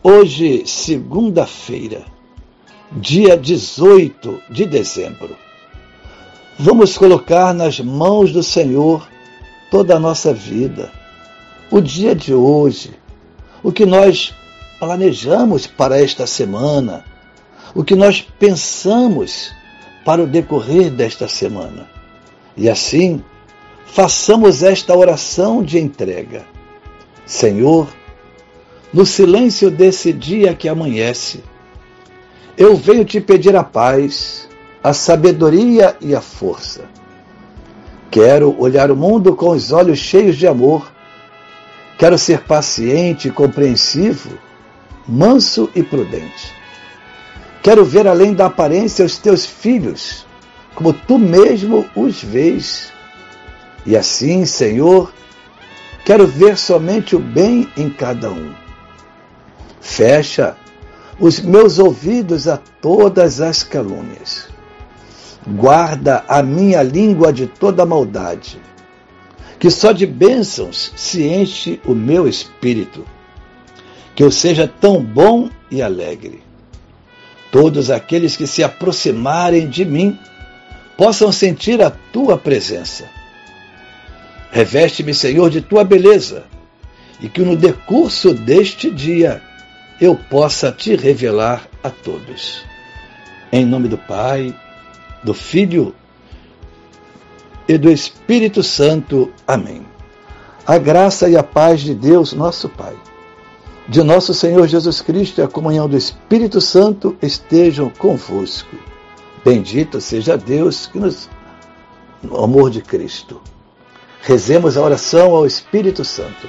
Hoje, segunda-feira, dia 18 de dezembro. Vamos colocar nas mãos do Senhor toda a nossa vida, o dia de hoje, o que nós planejamos para esta semana, o que nós pensamos para o decorrer desta semana. E assim, façamos esta oração de entrega. Senhor, no silêncio desse dia que amanhece, eu venho te pedir a paz, a sabedoria e a força. Quero olhar o mundo com os olhos cheios de amor. Quero ser paciente compreensivo, manso e prudente. Quero ver além da aparência os teus filhos, como tu mesmo os vês. E assim, Senhor, quero ver somente o bem em cada um Fecha os meus ouvidos a todas as calúnias. Guarda a minha língua de toda maldade. Que só de bênçãos se enche o meu espírito. Que eu seja tão bom e alegre. Todos aqueles que se aproximarem de mim possam sentir a tua presença. Reveste-me, Senhor, de tua beleza, e que no decurso deste dia eu possa te revelar a todos. Em nome do Pai, do Filho e do Espírito Santo. Amém. A graça e a paz de Deus, nosso Pai, de nosso Senhor Jesus Cristo e a comunhão do Espírito Santo estejam convosco. Bendito seja Deus que nos no amor de Cristo. Rezemos a oração ao Espírito Santo.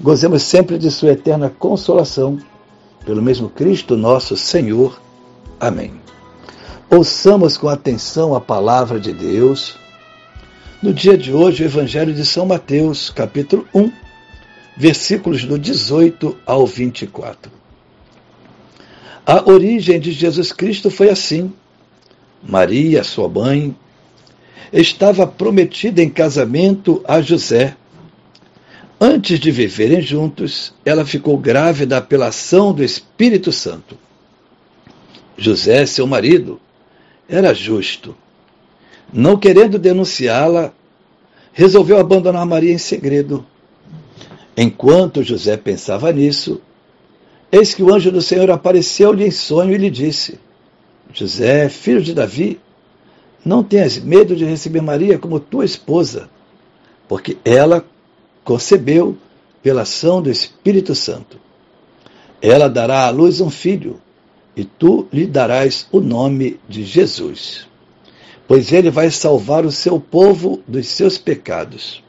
Gozemos sempre de Sua eterna consolação, pelo mesmo Cristo nosso Senhor. Amém. Ouçamos com atenção a palavra de Deus. No dia de hoje, o Evangelho de São Mateus, capítulo 1, versículos do 18 ao 24. A origem de Jesus Cristo foi assim. Maria, sua mãe, estava prometida em casamento a José Antes de viverem juntos, ela ficou grávida pela ação do Espírito Santo. José, seu marido, era justo. Não querendo denunciá-la, resolveu abandonar Maria em segredo. Enquanto José pensava nisso, eis que o anjo do Senhor apareceu-lhe em sonho e lhe disse: José, filho de Davi, não tenhas medo de receber Maria como tua esposa, porque ela concebeu pela ação do Espírito Santo. Ela dará à luz um filho, e tu lhe darás o nome de Jesus, pois ele vai salvar o seu povo dos seus pecados.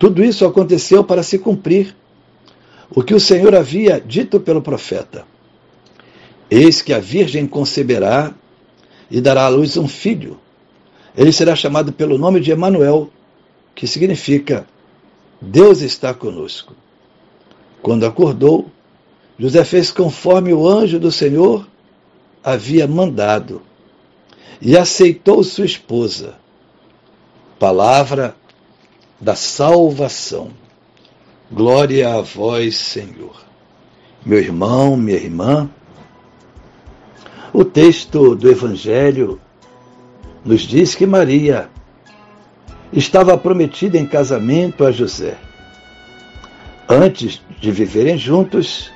Tudo isso aconteceu para se cumprir o que o Senhor havia dito pelo profeta. Eis que a Virgem conceberá e dará à luz um filho. Ele será chamado pelo nome de Emanuel, que significa Deus está conosco. Quando acordou, José fez conforme o anjo do Senhor havia mandado e aceitou sua esposa. Palavra da salvação. Glória a vós, Senhor. Meu irmão, minha irmã, o texto do Evangelho nos diz que Maria estava prometida em casamento a José. Antes de viverem juntos,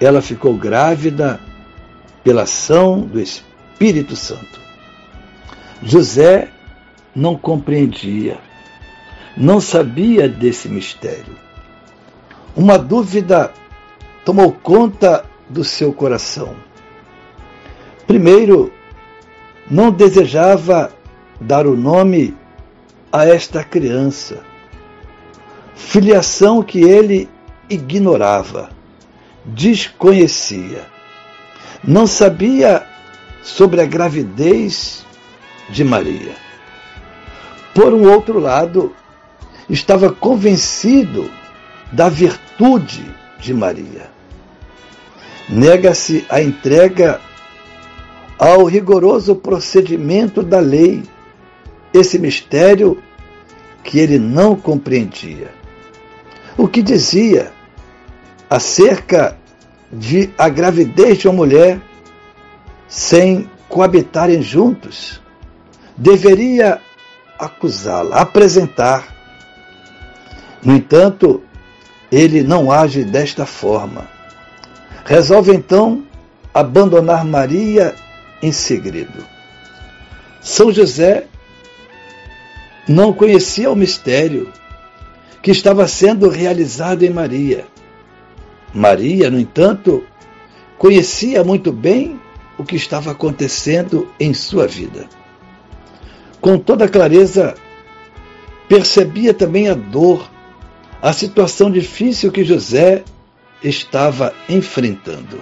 ela ficou grávida pela ação do Espírito Santo. José não compreendia, não sabia desse mistério. Uma dúvida tomou conta do seu coração. Primeiro, não desejava dar o nome a esta criança, filiação que ele ignorava, desconhecia, não sabia sobre a gravidez de Maria. Por um outro lado, estava convencido da virtude de Maria. Nega-se a entrega ao rigoroso procedimento da lei, esse mistério que ele não compreendia. O que dizia acerca de a gravidez de uma mulher sem coabitarem juntos, deveria acusá-la, apresentar. No entanto, ele não age desta forma. Resolve então abandonar Maria em segredo. São José não conhecia o mistério que estava sendo realizado em Maria. Maria, no entanto, conhecia muito bem o que estava acontecendo em sua vida. Com toda clareza, percebia também a dor, a situação difícil que José estava enfrentando.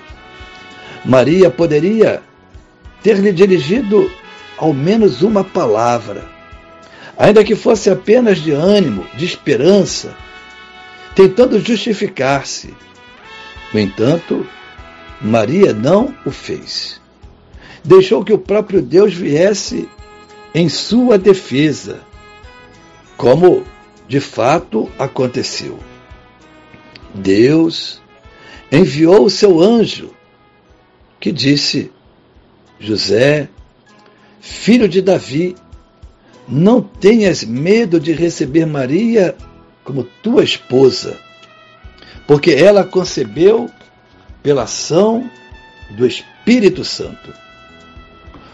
Maria poderia ter-lhe dirigido ao menos uma palavra, ainda que fosse apenas de ânimo, de esperança, tentando justificar-se. No entanto, Maria não o fez. Deixou que o próprio Deus viesse em sua defesa, como de fato aconteceu. Deus enviou o seu anjo que disse: José, filho de Davi, não tenhas medo de receber Maria como tua esposa, porque ela concebeu pela ação do Espírito Santo.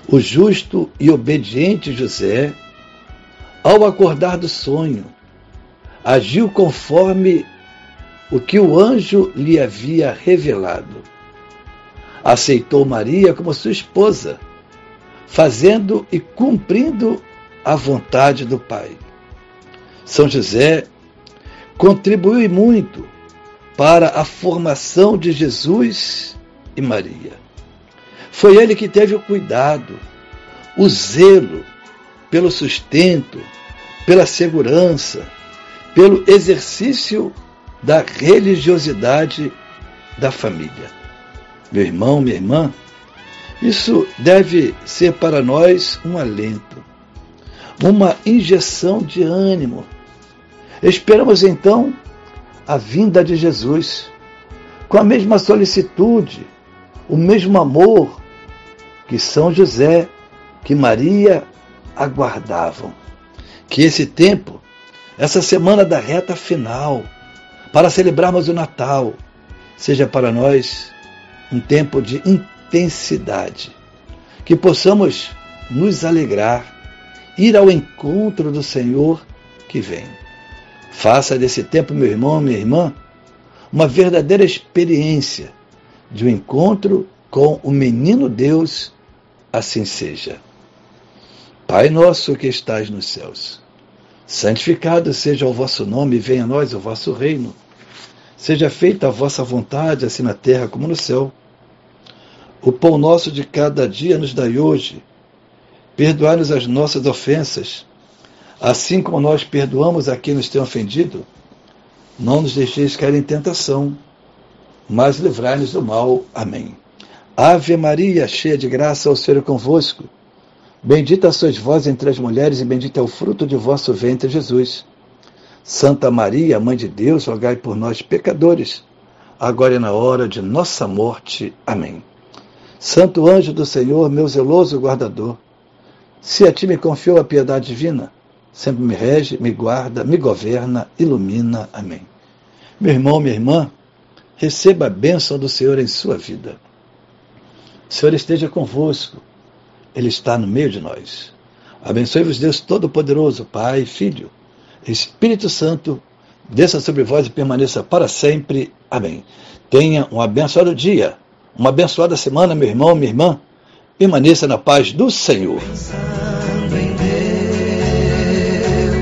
O justo e obediente José, ao acordar do sonho, agiu conforme o que o anjo lhe havia revelado. Aceitou Maria como sua esposa, fazendo e cumprindo à vontade do Pai. São José contribuiu muito para a formação de Jesus e Maria. Foi ele que teve o cuidado, o zelo pelo sustento, pela segurança, pelo exercício da religiosidade da família. Meu irmão, minha irmã, isso deve ser para nós um alento uma injeção de ânimo. Esperamos então a vinda de Jesus com a mesma solicitude, o mesmo amor que São José, que Maria aguardavam. Que esse tempo, essa semana da reta final, para celebrarmos o Natal, seja para nós um tempo de intensidade, que possamos nos alegrar ir ao encontro do Senhor que vem. Faça desse tempo, meu irmão, minha irmã, uma verdadeira experiência de um encontro com o menino Deus, assim seja. Pai nosso que estás nos céus, santificado seja o vosso nome, venha a nós o vosso reino. Seja feita a vossa vontade, assim na terra como no céu. O pão nosso de cada dia nos dai hoje Perdoai-nos as nossas ofensas, assim como nós perdoamos a quem nos tem ofendido. Não nos deixeis cair em tentação, mas livrai-nos do mal. Amém. Ave Maria, cheia de graça, o Senhor é convosco. Bendita sois vós entre as mulheres, e bendito é o fruto de vosso ventre, Jesus. Santa Maria, Mãe de Deus, rogai por nós, pecadores, agora e na hora de nossa morte. Amém. Santo anjo do Senhor, meu zeloso guardador, se a ti me confiou a piedade divina, sempre me rege, me guarda, me governa, ilumina. Amém. Meu irmão, minha irmã, receba a bênção do Senhor em sua vida. O Senhor esteja convosco. Ele está no meio de nós. Abençoe-vos, Deus Todo-Poderoso, Pai, Filho, Espírito Santo, desça sobre vós e permaneça para sempre. Amém. Tenha um abençoado dia, uma abençoada semana, meu irmão, minha irmã. Permaneça na paz do Senhor. Pensando em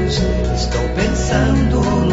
Deus, estou pensando